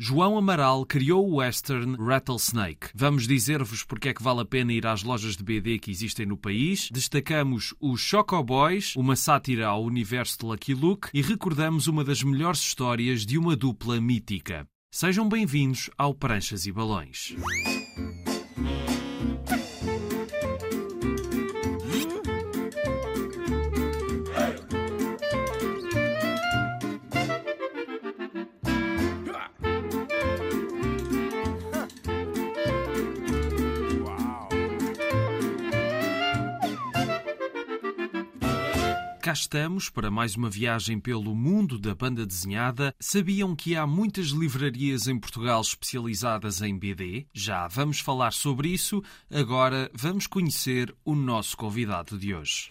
João Amaral criou o western Rattlesnake. Vamos dizer-vos porque é que vale a pena ir às lojas de BD que existem no país. Destacamos os Choco Boys, uma sátira ao universo de Lucky Luke, e recordamos uma das melhores histórias de uma dupla mítica. Sejam bem-vindos ao Pranchas e Balões. Cá estamos para mais uma viagem pelo mundo da banda desenhada. Sabiam que há muitas livrarias em Portugal especializadas em BD? Já vamos falar sobre isso. Agora vamos conhecer o nosso convidado de hoje.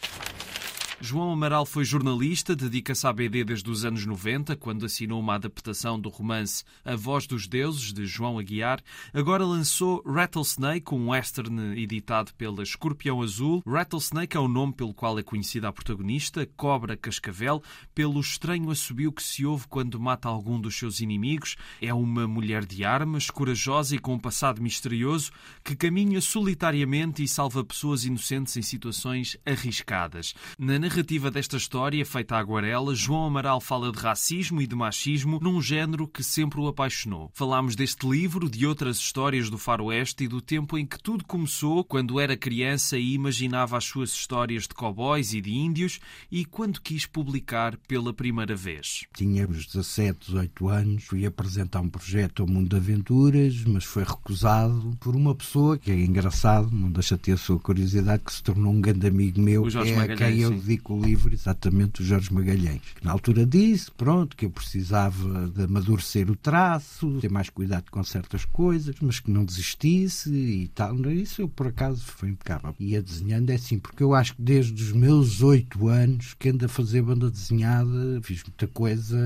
João Amaral foi jornalista, dedica-se à BD desde os anos 90, quando assinou uma adaptação do romance A Voz dos Deuses, de João Aguiar. Agora lançou Rattlesnake, um western editado pela Escorpião Azul. Rattlesnake é o nome pelo qual é conhecida a protagonista, Cobra Cascavel, pelo estranho assobio que se ouve quando mata algum dos seus inimigos. É uma mulher de armas, corajosa e com um passado misterioso, que caminha solitariamente e salva pessoas inocentes em situações arriscadas. Na narrativa desta história, feita à aguarela, João Amaral fala de racismo e de machismo num género que sempre o apaixonou. Falámos deste livro, de outras histórias do faroeste e do tempo em que tudo começou, quando era criança e imaginava as suas histórias de cowboys e de índios e quando quis publicar pela primeira vez. Tínhamos 17, 18 anos, fui apresentar um projeto ao Mundo de Aventuras, mas foi recusado por uma pessoa que é engraçado, não deixa de ter a sua curiosidade, que se tornou um grande amigo meu, o Jorge é a quem eu sim. Dedico o livro, exatamente o Jorge Magalhães, que na altura disse, pronto, que eu precisava de amadurecer o traço, ter mais cuidado com certas coisas, mas que não desistisse e tal. Isso eu, por acaso, foi impecável. Ia desenhando é assim, porque eu acho que desde os meus oito anos que ando a fazer banda desenhada, fiz muita coisa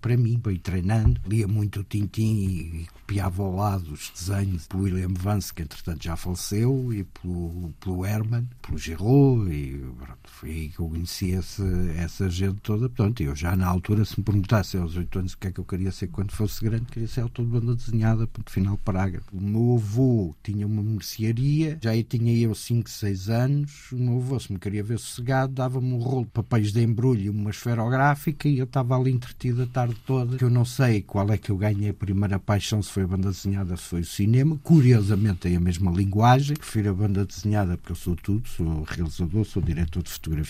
para mim, ir treinando. Lia muito o Tintim e copiava ao lado os desenhos pelo William Vance, que entretanto já faleceu, e pelo, pelo Herman, pelo Giraud, e pronto, foi aí que eu conheci essa, gente toda. Portanto, eu já na altura, se me perguntasse aos oito anos o que é que eu queria ser quando fosse grande, queria ser autor de banda desenhada, ponto final parágrafo. O meu avô tinha uma mercearia, já aí tinha eu 5, 6 anos. O meu avô, se me queria ver sossegado, dava-me um rolo de papéis de embrulho e uma esferográfica e eu estava ali entretido a tarde toda. Que eu não sei qual é que eu ganhei a primeira paixão, se foi a banda desenhada, se foi o cinema. Curiosamente, tem a mesma linguagem. Prefiro a banda desenhada porque eu sou tudo, sou realizador, sou diretor de fotografia,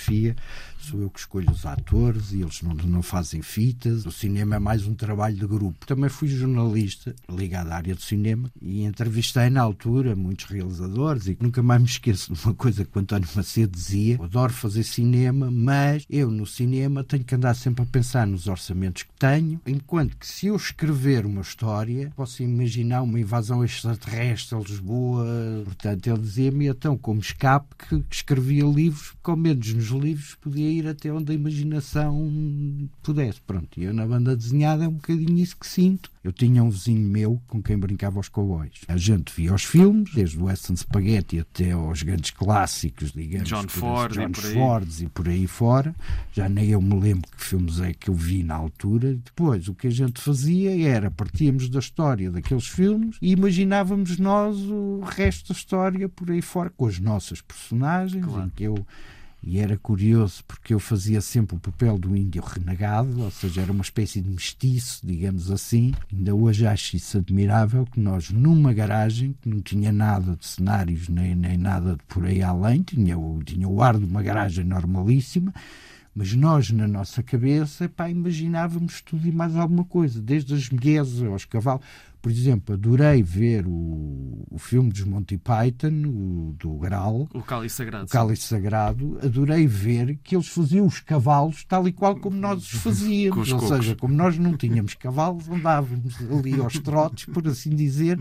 sou eu que escolho os atores e eles não, não fazem fitas. O cinema é mais um trabalho de grupo. Também fui jornalista ligado à área do cinema e entrevistei na altura muitos realizadores e nunca mais me esqueço de uma coisa que o António Macedo dizia. Eu adoro fazer cinema, mas eu no cinema tenho que andar sempre a pensar nos orçamentos que tenho, enquanto que se eu escrever uma história, posso imaginar uma invasão extraterrestre a Lisboa. Portanto, ele dizia-me então, como escape, que escrevia livros, com menos nos livros podia ir até onde a imaginação pudesse. Pronto, eu na banda desenhada é um bocadinho isso que sinto. Eu tinha um vizinho meu com quem brincava aos cowboys. A gente via os filmes, desde o Western Spaghetti até aos grandes clássicos, digamos. John Ford John e por aí. Fords e por aí fora. Já nem eu me lembro que filmes é que eu vi na altura. Depois, o que a gente fazia era partíamos da história daqueles filmes e imaginávamos nós o resto da história por aí fora, com as nossas personagens, Claro. em que eu e era curioso porque eu fazia sempre o papel do índio renegado, ou seja, era uma espécie de mestiço, digamos assim. Ainda hoje acho isso admirável que nós, numa garagem que não tinha nada de cenários nem, nem nada de por aí além, tinha o, tinha o ar de uma garagem normalíssima, mas nós, na nossa cabeça, pá, imaginávamos tudo e mais alguma coisa, desde as mulheres aos cavalos. Por exemplo, adorei ver o, o filme dos Monty Python, o, do Graal, O Cálice Sagrado. o Cálice Sagrado, adorei ver que eles faziam os cavalos tal e qual como nós os fazíamos. os Ou cocos. seja, como nós não tínhamos cavalos, andávamos ali aos trotes, por assim dizer,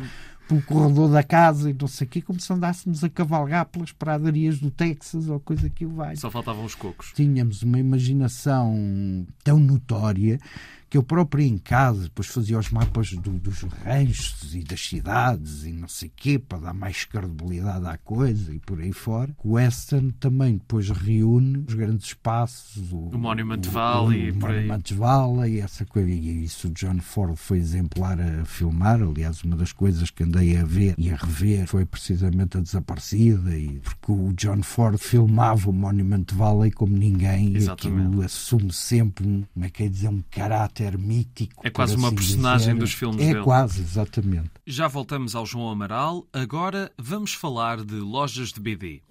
pelo corredor da casa e não sei o quê, como se andássemos a cavalgar pelas pradarias do Texas ou coisa que o vai Só faltavam os cocos. tínhamos uma imaginação tão notória que eu próprio em casa depois fazia os mapas do, dos ranchos e das cidades e não sei quê, para dar mais credibilidade à coisa e por aí fora. O Western também depois reúne os grandes espaços, o, o Monument o, Valley, o, o Monument Valley, essa coisa. E isso o John Ford foi exemplar a filmar. Aliás, uma das coisas que andei a ver e a rever foi precisamente a desaparecida, e, porque o John Ford filmava o Monument Valley como ninguém Exatamente. e aquilo assume sempre um, como é que é dizer, um caráter mítico. É quase uma assim personagem dizer. dos filmes é dele. É quase, exatamente. Já voltamos ao João Amaral. Agora vamos falar de lojas de BD.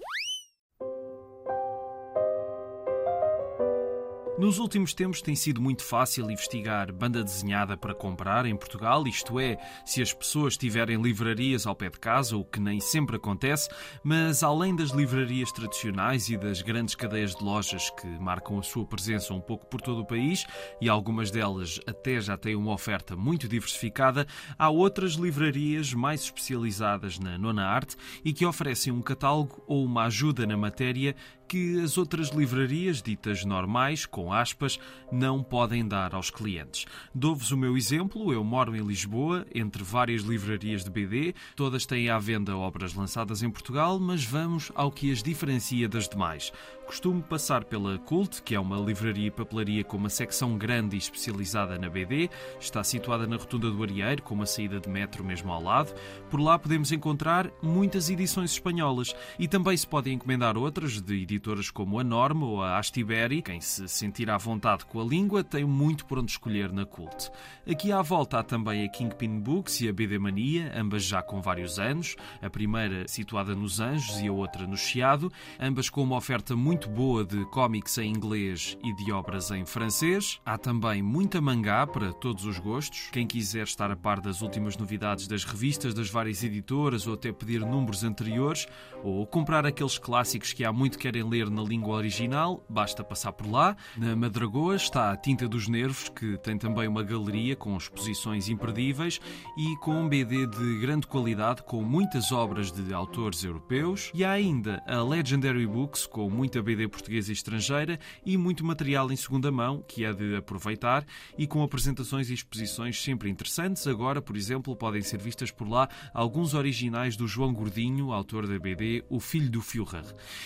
Nos últimos tempos tem sido muito fácil investigar banda desenhada para comprar em Portugal, isto é, se as pessoas tiverem livrarias ao pé de casa, o que nem sempre acontece, mas além das livrarias tradicionais e das grandes cadeias de lojas que marcam a sua presença um pouco por todo o país, e algumas delas até já têm uma oferta muito diversificada, há outras livrarias mais especializadas na nona arte e que oferecem um catálogo ou uma ajuda na matéria que as outras livrarias ditas normais, com aspas, não podem dar aos clientes. Dou-vos o meu exemplo. Eu moro em Lisboa, entre várias livrarias de BD. Todas têm à venda obras lançadas em Portugal, mas vamos ao que as diferencia das demais. Costumo passar pela Cult, que é uma livraria e papelaria com uma secção grande e especializada na BD. Está situada na Rotunda do Arieiro, com uma saída de metro mesmo ao lado. Por lá podemos encontrar muitas edições espanholas e também se podem encomendar outras de editoras como a Norma ou a Astiberi. Quem se sentir à vontade com a língua tem muito por onde escolher na Cult. Aqui à volta há também a Kingpin Books e a BD Mania, ambas já com vários anos. A primeira situada nos Anjos e a outra no Chiado, ambas com uma oferta muito muito boa de cómics em inglês e de obras em francês. Há também muita mangá para todos os gostos. Quem quiser estar a par das últimas novidades das revistas das várias editoras ou até pedir números anteriores ou comprar aqueles clássicos que há muito querem ler na língua original, basta passar por lá. Na Madragoa está a Tinta dos Nervos, que tem também uma galeria com exposições imperdíveis e com um BD de grande qualidade com muitas obras de autores europeus. E há ainda a Legendary Books com muita BD portuguesa e estrangeira e muito material em segunda mão que é de aproveitar e com apresentações e exposições sempre interessantes. Agora, por exemplo, podem ser vistas por lá alguns originais do João Gordinho, autor da BD O Filho do Führer.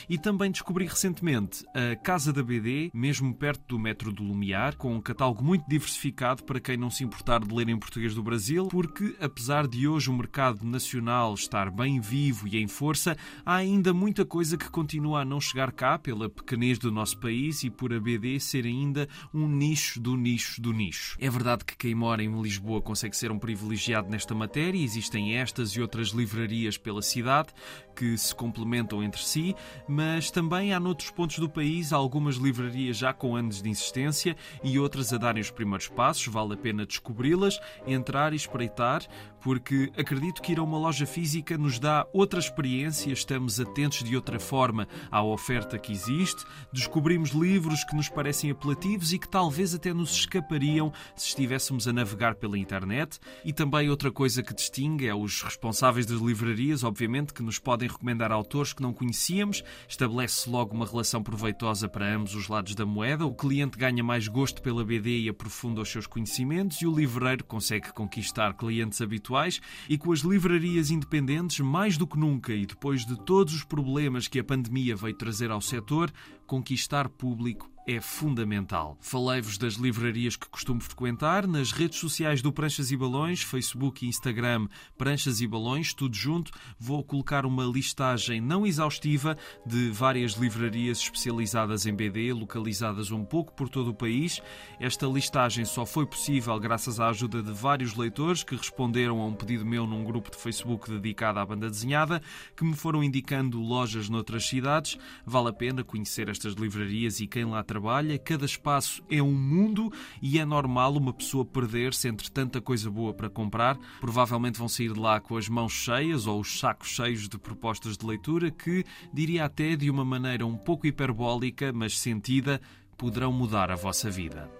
E também descobri recentemente a Casa da BD, mesmo perto do metro do Lumiar, com um catálogo muito diversificado para quem não se importar de ler em português do Brasil, porque apesar de hoje o mercado nacional estar bem vivo e em força, há ainda muita coisa que continua a não chegar cá pela pequenez do nosso país e por a BD ser ainda um nicho do nicho do nicho. É verdade que quem mora em Lisboa consegue ser um privilegiado nesta matéria, existem estas e outras livrarias pela cidade que se complementam entre si, mas também há noutros pontos do país algumas livrarias já com anos de insistência e outras a darem os primeiros passos, vale a pena descobri-las, entrar e espreitar, porque acredito que ir a uma loja física nos dá outra experiência, estamos atentos de outra forma à oferta que existe, descobrimos livros que nos parecem apelativos e que talvez até nos escapariam se estivéssemos a navegar pela internet. E também outra coisa que distingue é os responsáveis das livrarias, obviamente, que nos podem recomendar autores que não conhecíamos, estabelece logo uma relação proveitosa para ambos os lados da moeda. O cliente ganha mais gosto pela BD e aprofunda os seus conhecimentos, e o livreiro consegue conquistar clientes habituais. E com as livrarias independentes, mais do que nunca, e depois de todos os problemas que a pandemia veio trazer ao setor, conquistar público é fundamental. Falei-vos das livrarias que costumo frequentar, nas redes sociais do Pranchas e Balões, Facebook e Instagram, Pranchas e Balões, tudo junto. Vou colocar uma listagem não exaustiva de várias livrarias especializadas em BD, localizadas um pouco por todo o país. Esta listagem só foi possível graças à ajuda de vários leitores que responderam a um pedido meu num grupo de Facebook dedicado à banda desenhada, que me foram indicando lojas noutras cidades. Vale a pena conhecer estas livrarias e quem lá trabalha, cada espaço é um mundo e é normal uma pessoa perder-se entre tanta coisa boa para comprar. Provavelmente vão sair de lá com as mãos cheias ou os sacos cheios de propostas de leitura que, diria até de uma maneira um pouco hiperbólica, mas sentida, poderão mudar a vossa vida.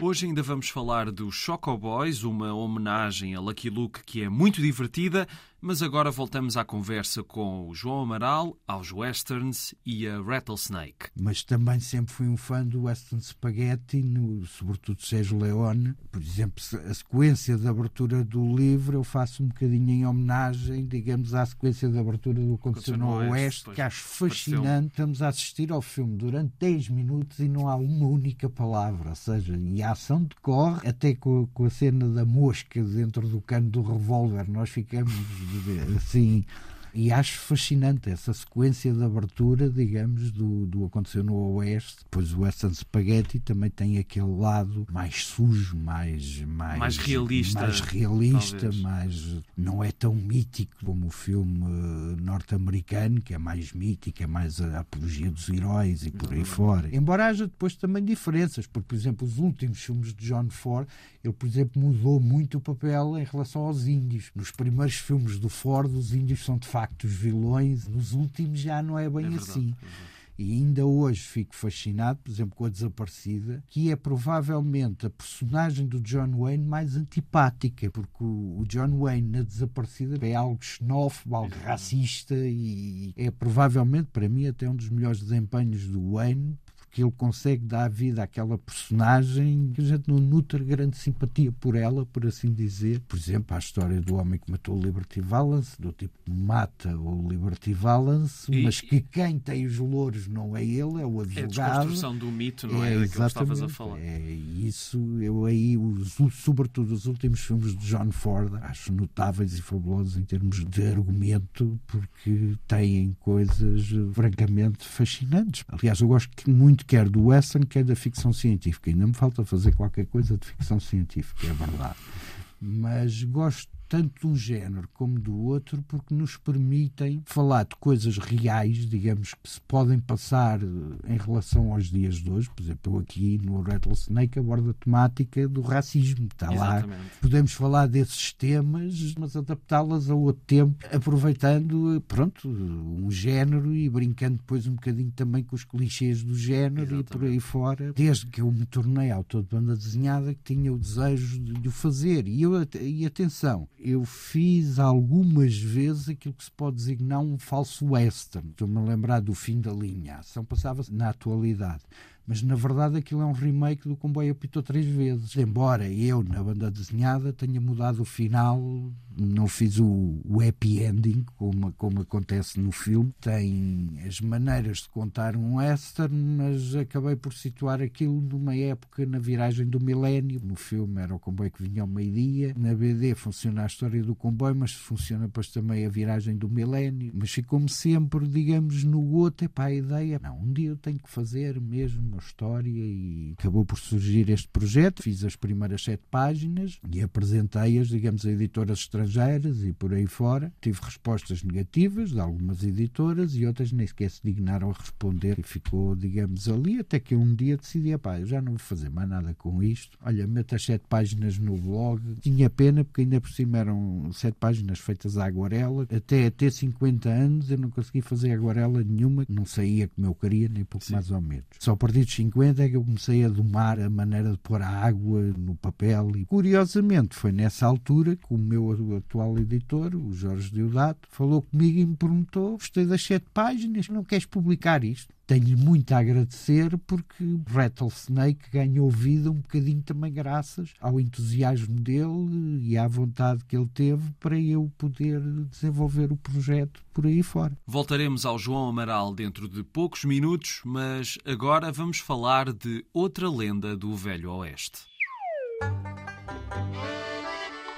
Hoje ainda vamos falar do Choco Boys, uma homenagem a Lucky Luke que é muito divertida Mas agora voltamos à conversa com o João Amaral, aos westerns e a Rattlesnake. Mas também sempre fui um fã do western spaghetti, no, sobretudo Sérgio Leone. Por exemplo, a sequência de abertura do livro eu faço um bocadinho em homenagem, digamos, à sequência de abertura do Aconteceu no Oeste, que acho fascinante. Estamos a assistir ao filme durante 10 minutos e não há uma única palavra, ou seja, e a ação decorre até com, com a cena da mosca dentro do cano do revólver. Nós ficamos assim e acho fascinante essa sequência de abertura, digamos, do, do Aconteceu no Oeste. Depois o Western Spaghetti também tem aquele lado mais sujo, mais... Mais, mais realista. Mais realista, mais... Não é tão mítico como o filme eh, norte-americano, que é mais mítico, é mais a apologia dos heróis e por aí fora. Embora haja depois também diferenças, porque, por exemplo, os últimos filmes de John Ford, ele, por exemplo, mudou muito o papel em relação aos índios. Nos primeiros filmes do Ford, os índios são de facto os vilões, nos últimos já não é bem é verdade, assim. É e ainda hoje fico fascinado, por exemplo, com a Desaparecida, que é provavelmente a personagem do John Wayne mais antipática, porque o John Wayne na Desaparecida é algo xenófobo, algo racista e é provavelmente, para mim, até um dos melhores desempenhos do Wayne, que ele consegue dar vida àquela personagem que a gente não nutre grande simpatia por ela, por assim dizer. Por exemplo, a história do homem que matou o Liberty Valance, do tipo que mata o Liberty Valance, e, mas que quem tem os louros não é ele, é o advogado. É a desconstrução do mito, não é? é daquilo que estavas a falar. É isso, eu aí, os, sobretudo os últimos filmes de John Ford, acho notáveis e fabulosos em termos de argumento, porque têm coisas francamente fascinantes. Aliás, eu gosto muito quer do western, quer da ficção científica. Ainda me falta fazer qualquer coisa de ficção científica, é verdade. Mas gosto tanto de um género como do outro, porque nos permitem falar de coisas reais, digamos, que se podem passar eh, em relação aos dias de hoje. Por exemplo, eu aqui no Rattlesnake abordo a temática do racismo, está Exatamente. lá. Podemos falar desses temas, mas adaptá-las a outro tempo, aproveitando, pronto, um género e brincando depois um bocadinho também com os clichês do género Exatamente. e por aí fora. Desde que eu me tornei autor de banda desenhada, que tinha o desejo de o fazer. E, eu, e atenção, eu fiz algumas vezes aquilo que se pode designar um falso western. Estou-me a lembrar do fim da linha. A ação passava-se na atualidade mas na verdade aquilo é um remake do Comboio Apitou três vezes. Embora eu, na banda desenhada, tenha mudado o final, não fiz o, o happy ending, como, como acontece no filme. Tem as maneiras de contar um western, mas acabei por situar aquilo numa época na viragem do milénio. No filme era o comboio que vinha ao meio-dia, na BD funciona a história do comboio, mas funciona depois também a viragem do milénio. Mas ficou-me sempre, digamos, no outro, é para a ideia, não, um dia eu tenho que fazer mesmo uma história e acabou por surgir este projeto. Fiz as primeiras sete páginas e apresentei-as, digamos, a editoras estrangeiras e por aí fora. Tive respostas negativas de algumas editoras e outras nem sequer se dignaram a responder e ficou, digamos, ali até que um dia decidi, pá, eu já não vou fazer mais nada com isto. Olha, meto as sete páginas no blog. Tinha pena porque ainda por cima eram sete páginas feitas à aguarela. Até até 50 anos eu não consegui fazer aguarela nenhuma, não saía como eu queria, nem pouco Sim. mais ou menos. Só perdi 1950 é que eu comecei a domar a maneira de pôr a água no papel. E, curiosamente, foi nessa altura que o meu atual editor, o Jorge Deodato, falou comigo e me perguntou: gostei das sete páginas, não queres publicar isto? Tenho muito a agradecer porque Rattlesnake ganhou vida um bocadinho também graças ao entusiasmo dele e à vontade que ele teve para eu poder desenvolver o projeto por aí fora. Voltaremos ao João Amaral dentro de poucos minutos, mas agora vamos falar de outra lenda do Velho Oeste.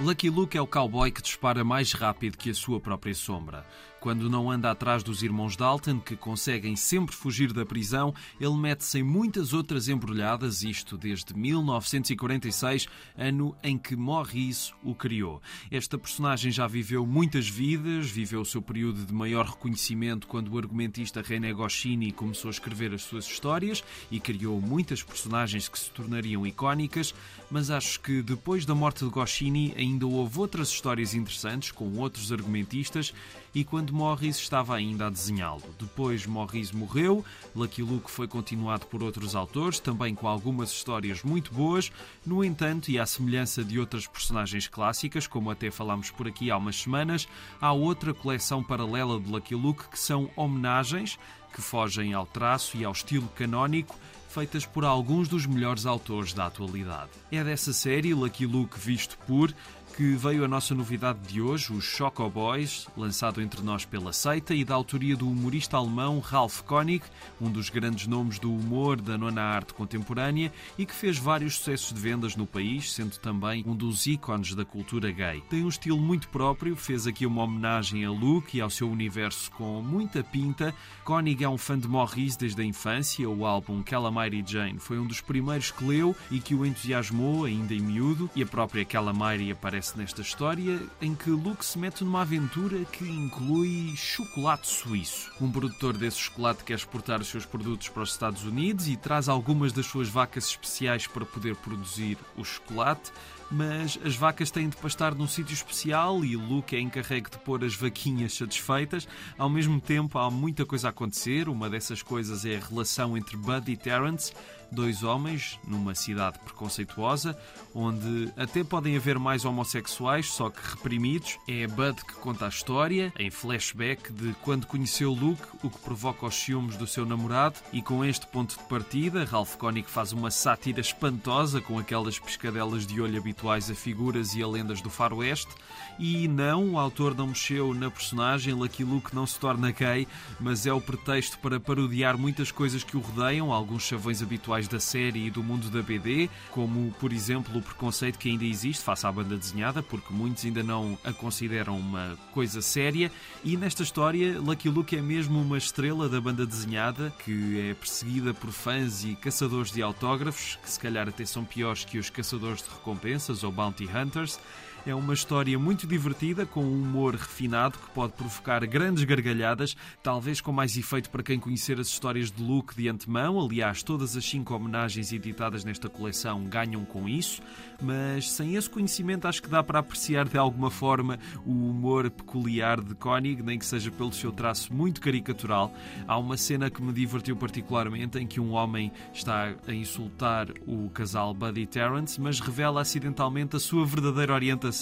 Lucky Luke é o cowboy que dispara mais rápido que a sua própria sombra. Quando não anda atrás dos irmãos Dalton, que conseguem sempre fugir da prisão, ele mete-se em muitas outras embrulhadas, isto desde 1946, ano em que Morris o criou. Esta personagem já viveu muitas vidas, viveu o seu período de maior reconhecimento quando o argumentista René Goscinny começou a escrever as suas histórias e criou muitas personagens que se tornariam icónicas, mas acho que depois da morte de Goscinny ainda houve outras histórias interessantes com outros argumentistas e quando Morris estava ainda a desenhá-lo. Depois Morris morreu, Lucky Luke foi continuado por outros autores, também com algumas histórias muito boas. No entanto, e à semelhança de outras personagens clássicas, como até falámos por aqui há umas semanas, há outra coleção paralela de Lucky Luke que são homenagens que fogem ao traço e ao estilo canónico feitas por alguns dos melhores autores da atualidade. É dessa série, Lucky Luke Visto Por, que veio a nossa novidade de hoje, os Choco Boys, lançado entre nós pela Seita e da autoria do humorista alemão Ralph Koenig, um dos grandes nomes do humor da nona arte contemporânea e que fez vários sucessos de vendas no país, sendo também um dos ícones da cultura gay. Tem um estilo muito próprio, fez aqui uma homenagem a Luke e ao seu universo com muita pinta. Koenig é um fã de Morris desde a infância, o álbum Calamity Jane foi um dos primeiros que leu e que o entusiasmou ainda em miúdo, e a própria Calamity aparece aparece nesta história em que Luke se mete numa aventura que inclui chocolate suíço. Um produtor desse chocolate quer exportar os seus produtos para os Estados Unidos e traz algumas das suas vacas especiais para poder produzir o chocolate mas as vacas têm de pastar num sítio especial e Luke é encarregue de pôr as vaquinhas satisfeitas. Ao mesmo tempo, há muita coisa a acontecer. Uma dessas coisas é a relação entre Bud e Terence, dois homens numa cidade preconceituosa, onde até podem haver mais homossexuais, só que reprimidos. É Bud que conta a história, em flashback, de quando conheceu Luke, o que provoca os ciúmes do seu namorado, e com este ponto de partida, Ralph Koenig faz uma sátira espantosa com aquelas pescadelas de olho habituais a figuras e a lendas do faroeste, e não, o autor não mexeu na personagem, Lucky Luke não se torna gay, mas é o pretexto para parodiar muitas coisas que o rodeiam, alguns chavões habituais da série e do mundo da BD, como, por exemplo, o preconceito que ainda existe face à banda desenhada, porque muitos ainda não a consideram uma coisa séria. E nesta história, Lucky Luke é mesmo uma estrela da banda desenhada que é perseguida por fãs e caçadores de autógrafos, que se calhar até são piores que os caçadores de recompensas ou bounty hunters. É uma história muito divertida, com um humor refinado que pode provocar grandes gargalhadas, talvez com mais efeito para quem conhecer as histórias de Luke de antemão. Aliás, todas as cinco homenagens editadas nesta coleção ganham com isso, mas sem esse conhecimento acho que dá para apreciar de alguma forma o humor peculiar de Koenig, nem que seja pelo seu traço muito caricatural. Há uma cena que me divertiu particularmente em que um homem está a insultar o casal Buddy Terrence, mas revela acidentalmente a sua verdadeira orientação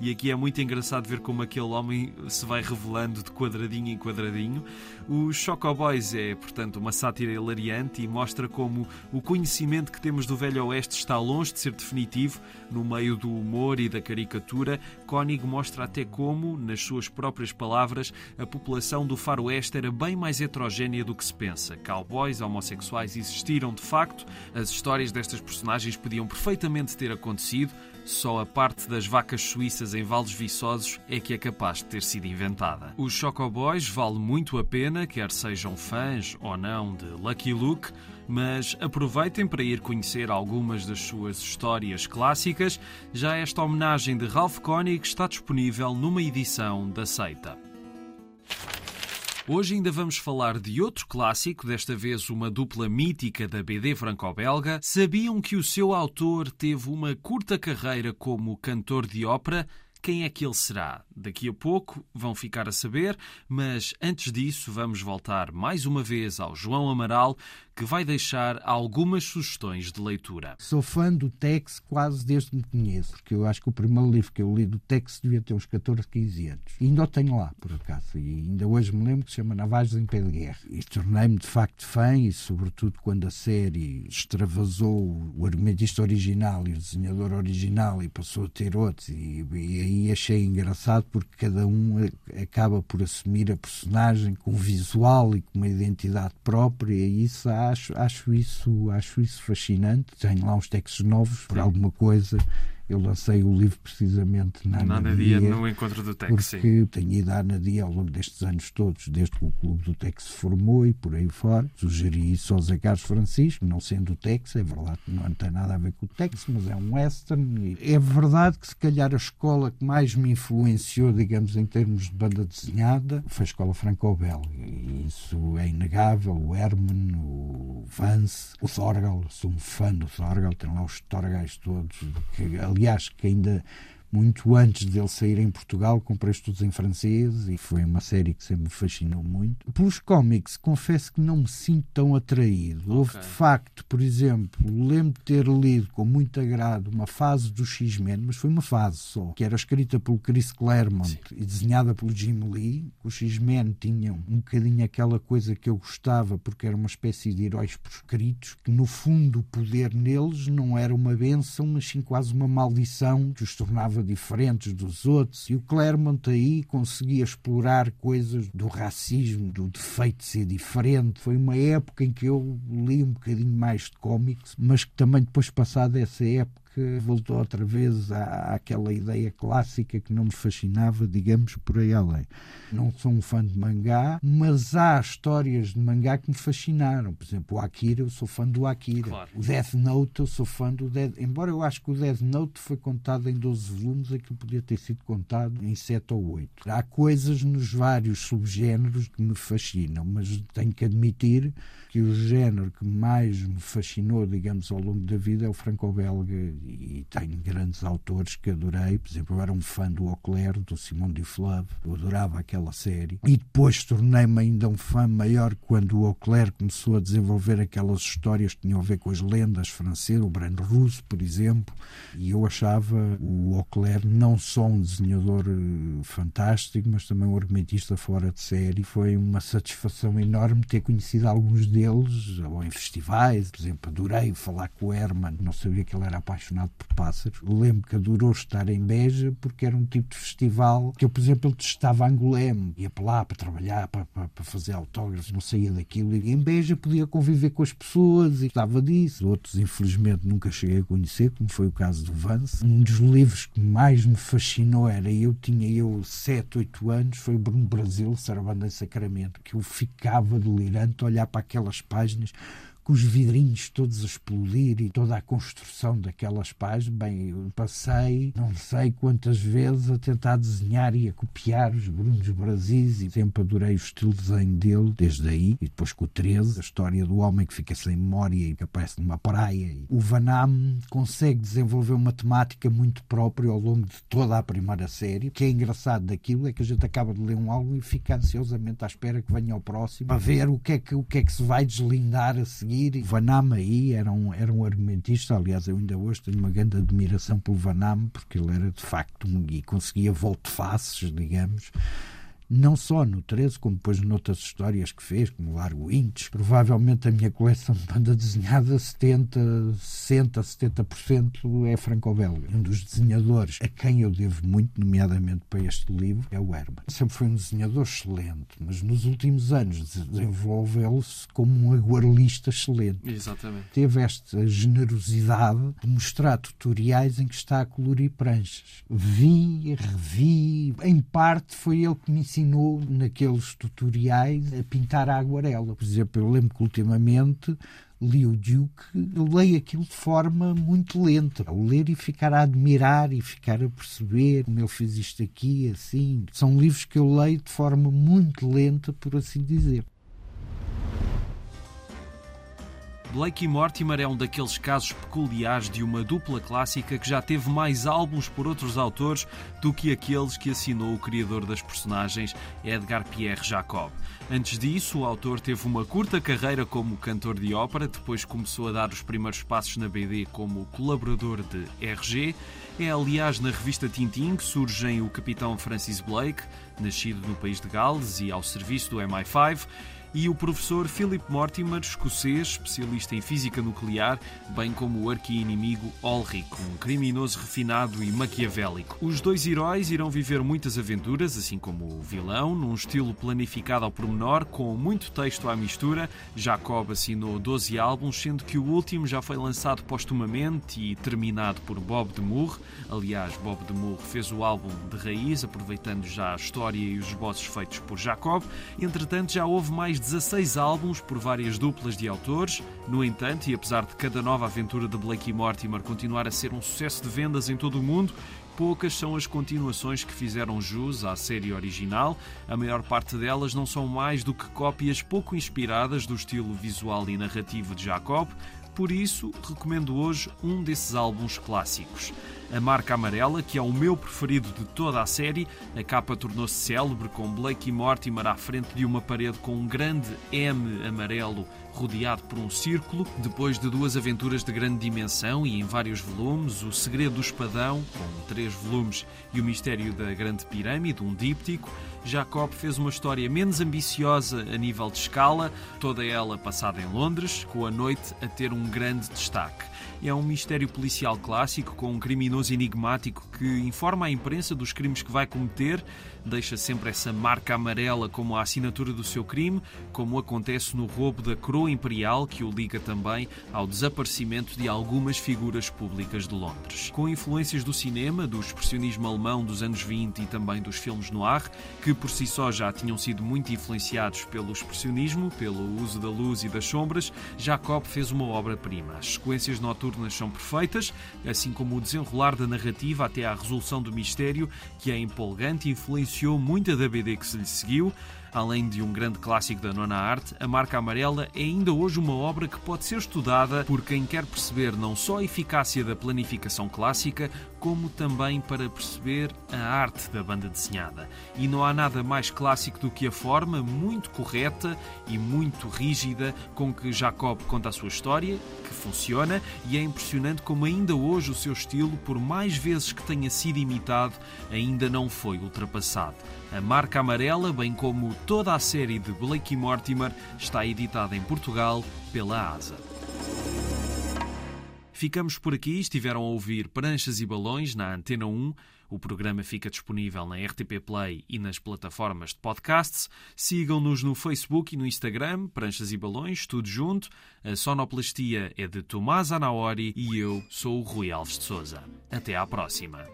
e aqui é muito engraçado ver como aquele homem se vai revelando de quadradinho em quadradinho. O Choco Boys é, portanto, uma sátira hilariante e mostra como o conhecimento que temos do Velho Oeste está longe de ser definitivo no meio do humor e da caricatura. Koenig mostra até como, nas suas próprias palavras, a população do Faroeste era bem mais heterogénea do que se pensa. Cowboys, homossexuais existiram de facto, as histórias destas personagens podiam perfeitamente ter acontecido, só a parte das vacas suíças em vales viçosos é que é capaz de ter sido inventada. Os Choco Boys vale muito a pena, quer sejam fãs ou não de Lucky Luke, mas aproveitem para ir conhecer algumas das suas histórias clássicas. Já esta homenagem de Ralph Koenig está disponível numa edição da Seita. Hoje ainda vamos falar de outro clássico, desta vez uma dupla mítica da BD franco-belga. Sabiam que o seu autor teve uma curta carreira como cantor de ópera? Quem é que ele será? Daqui a pouco vão ficar a saber, mas antes disso vamos voltar mais uma vez ao João Amaral, que vai deixar algumas sugestões de leitura. Sou fã do Tex quase desde que me conheço, porque eu acho que o primeiro livro que eu li do Tex devia ter uns 14, 15 anos. E ainda o tenho lá, por acaso. E ainda hoje me lembro que se chama Navagens em Pé de Guerra. E tornei-me de facto fã, e sobretudo quando a série extravasou o argumentista original e o desenhador original e passou a ter outros. E, e aí achei engraçado porque cada um acaba por assumir a personagem com um visual e com uma identidade própria, e isso há acho, acho, isso, acho isso fascinante. Tenho lá uns textos novos por alguma coisa eu lancei o livro precisamente na Anadia, no encontro do Tex, porque sim. tenho ido à Anadia ao longo destes anos todos, desde que o clube do Tex se formou e por aí fora. Sugeri isso ao Zé Carlos Francisco, não sendo o Tex, é verdade que não tem nada a ver com o Tex, mas é um western. É verdade que se calhar a escola que mais me influenciou, digamos, em termos de banda desenhada, foi a escola franco-belga. Isso é inegável. O Herman, o Vance, o Thorgal, sou um fã do Thorgal, tem lá os Torgais todos, que aliás, que ainda muito antes dele sair em Portugal, comprei todos em francês e foi uma série que sempre me fascinou muito. Pelos cómics, confesso que não me sinto tão atraído. Okay. Houve de facto, por exemplo, lembro de ter lido com muito agrado uma fase do X-Men, mas foi uma fase só, que era escrita pelo Chris Claremont Sim. e desenhada pelo Jim Lee. Os X-Men tinham um bocadinho aquela coisa que eu gostava, porque era uma espécie de heróis proscritos, que no fundo o poder neles não era uma benção, mas sim quase uma maldição que os tornava diferentes dos outros. E o Claremont aí conseguia explorar coisas do racismo, do defeito de ser diferente. Foi uma época em que eu li um bocadinho mais de cómics, mas que também depois passada essa época que voltou outra vez à, àquela ideia clássica que não me fascinava, digamos, por aí além. Não sou um fã de mangá, mas há histórias de mangá que me fascinaram. Por exemplo, o Akira, eu sou fã do Akira. Claro. O Death Note, eu sou fã do Death... Embora eu acho que o Death Note foi contado em 12 volumes, aquilo podia ter sido contado em 7 ou 8. Há coisas nos vários subgéneros que me fascinam, mas tenho que admitir que o género que mais me fascinou, digamos, ao longo da vida é o franco-belga e tenho grandes autores que adorei. Por exemplo, eu era um fã do Auclair, do Simon de Fleuve, eu adorava aquela série. E depois tornei-me ainda um fã maior quando o Auclair começou a desenvolver aquelas histórias que tinham a ver com as lendas francesas, o Brand Russo, por exemplo. E eu achava o Auclair não só um desenhador eh, fantástico, mas também um argumentista fora de série. Foi uma satisfação enorme ter conhecido alguns deles ou em festivais. Por exemplo, adorei falar com o Herman, não sabia que ele era apaixonado por pássaros. Lembro que adorou estar em Beja porque era um tipo de festival que eu, por exemplo, ele testava Angolém, ia para lá para trabalhar, para, para, para, fazer autógrafos, não saía daquilo. E em Beja podia conviver com as pessoas e gostava disso. Outros, infelizmente, nunca cheguei a conhecer, como foi o caso do Vance. Um dos livros que mais me fascinou era, eu tinha eu 7, 8 anos, foi o Bruno Brasil, Sarabanda em Sacramento, que eu ficava delirante a olhar para aquelas páginas com os vidrinhos todos a explodir e toda a construção daquelas páginas. Bem, eu passei não sei quantas vezes a tentar desenhar e a copiar os Brunos Brasis e sempre adorei o estilo de desenho dele, desde aí. E depois com o 13, a história do homem que fica sem memória e que aparece numa praia. O Vanam consegue desenvolver uma temática muito própria ao longo de toda a primeira série. O que é engraçado daquilo é que a gente acaba de ler um álbum e fica ansiosamente à espera que venha ao próximo para ver o que é que, o que, é que se vai deslindar a seguir seguir. Vanama aí era um, era um argumentista, aliás, eu ainda hoje tenho uma grande admiração pelo Vanama, porque ele era de facto um, e conseguia volte-faces, digamos não só no 13, como depois noutras histórias que fez, como Largo Intes. Provavelmente a minha coleção de banda desenhada, 70, 60, 70% é franco-belga. Um dos desenhadores a quem eu devo muito, nomeadamente para este livro, é o Herman. Sempre foi um desenhador excelente, mas nos últimos anos desenvolveu-se como um aguarelista excelente. Exatamente. Teve esta generosidade de mostrar tutoriais em que está a colorir pranchas. Vi, revi, em parte foi ele que me ensinou naqueles tutoriais a pintar a aguarela. Por exemplo, eu lembro que ultimamente li o Duke, eu leio aquilo de forma muito lenta. Ao ler e ficar a admirar e ficar a perceber como fez isto aqui, assim. São livros que eu leio de forma muito lenta, por assim dizer. Blake e Mortimer é um daqueles casos peculiares de uma dupla clássica que já teve mais álbuns por outros autores do que aqueles que assinou o criador das personagens, Edgar Pierre Jacob. Antes disso, o autor teve uma curta carreira como cantor de ópera, depois começou a dar os primeiros passos na BD como colaborador de RG. É, aliás, na revista Tintin que surgem o capitão Francis Blake, nascido no país de Gales e ao serviço do MI5, e o professor Philip Mortimer, escocês, especialista em física nuclear, bem como o arqui-inimigo Ulrich, um criminoso refinado e maquiavélico. Os dois heróis irão viver muitas aventuras, assim como o vilão, num estilo planificado ao pormenor, com muito texto à mistura. Jacob assinou 12 álbuns, sendo que o último já foi lançado postumamente e terminado por Bob de Moore. Aliás, Bob de Moore fez o álbum de raiz, aproveitando já a história e os esboços feitos por Jacob. Entretanto, já houve mais 16 álbuns por várias duplas de autores. No entanto, e apesar de cada nova aventura de Blake e Mortimer continuar a ser um sucesso de vendas em todo o mundo, poucas são as continuações que fizeram jus à série original. A maior parte delas não são mais do que cópias pouco inspiradas do estilo visual e narrativo de Jacob, por isso recomendo hoje um desses álbuns clássicos. A Marca Amarela, que é o meu preferido de toda a série, a capa tornou-se célebre com Blake e Mortimer à frente de uma parede com um grande M amarelo rodeado por um círculo. Depois de duas aventuras de grande dimensão e em vários volumes, O Segredo do Espadão, com três volumes, e O Mistério da Grande Pirâmide, um díptico, Jacob fez uma história menos ambiciosa a nível de escala, toda ela passada em Londres, com a noite a ter um grande destaque. É um mistério policial clássico com um criminoso enigmático que informa a imprensa dos crimes que vai cometer, deixa sempre essa marca amarela como a assinatura do seu crime, como acontece no roubo da coroa imperial, que o liga também ao desaparecimento de algumas figuras públicas de Londres. Com influências do cinema, do expressionismo alemão dos anos 20 e também dos filmes noir, que por si só já tinham sido muito influenciados pelo expressionismo, pelo uso da luz e das sombras, Jacob fez uma obra-prima. As sequências noturnas são perfeitas, assim como o desenrolar da narrativa até à resolução do mistério, que é empolgante e influenciou muita da BD que se lhe seguiu. Além de um grande clássico da nona arte, A Marca Amarela é ainda hoje uma obra que pode ser estudada por quem quer perceber não só a eficácia da planificação clássica, como também para perceber a arte da banda desenhada. E não há nada mais clássico do que a forma muito correta e muito rígida com que Jacob conta a sua história, que funciona, e é impressionante como ainda hoje o seu estilo, por mais vezes que tenha sido imitado, ainda não foi ultrapassado. A marca amarela, bem como toda a série de Blake Mortimer, está editada em Portugal pela ASA. Ficamos por aqui. Estiveram a ouvir Pranchas e Balões na Antena 1. O programa fica disponível na RTP Play e nas plataformas de podcasts. Sigam-nos no Facebook e no Instagram, Pranchas e Balões, tudo junto. A sonoplastia é de Tomás Anaori e eu sou o Rui Alves de Souza. Até à próxima.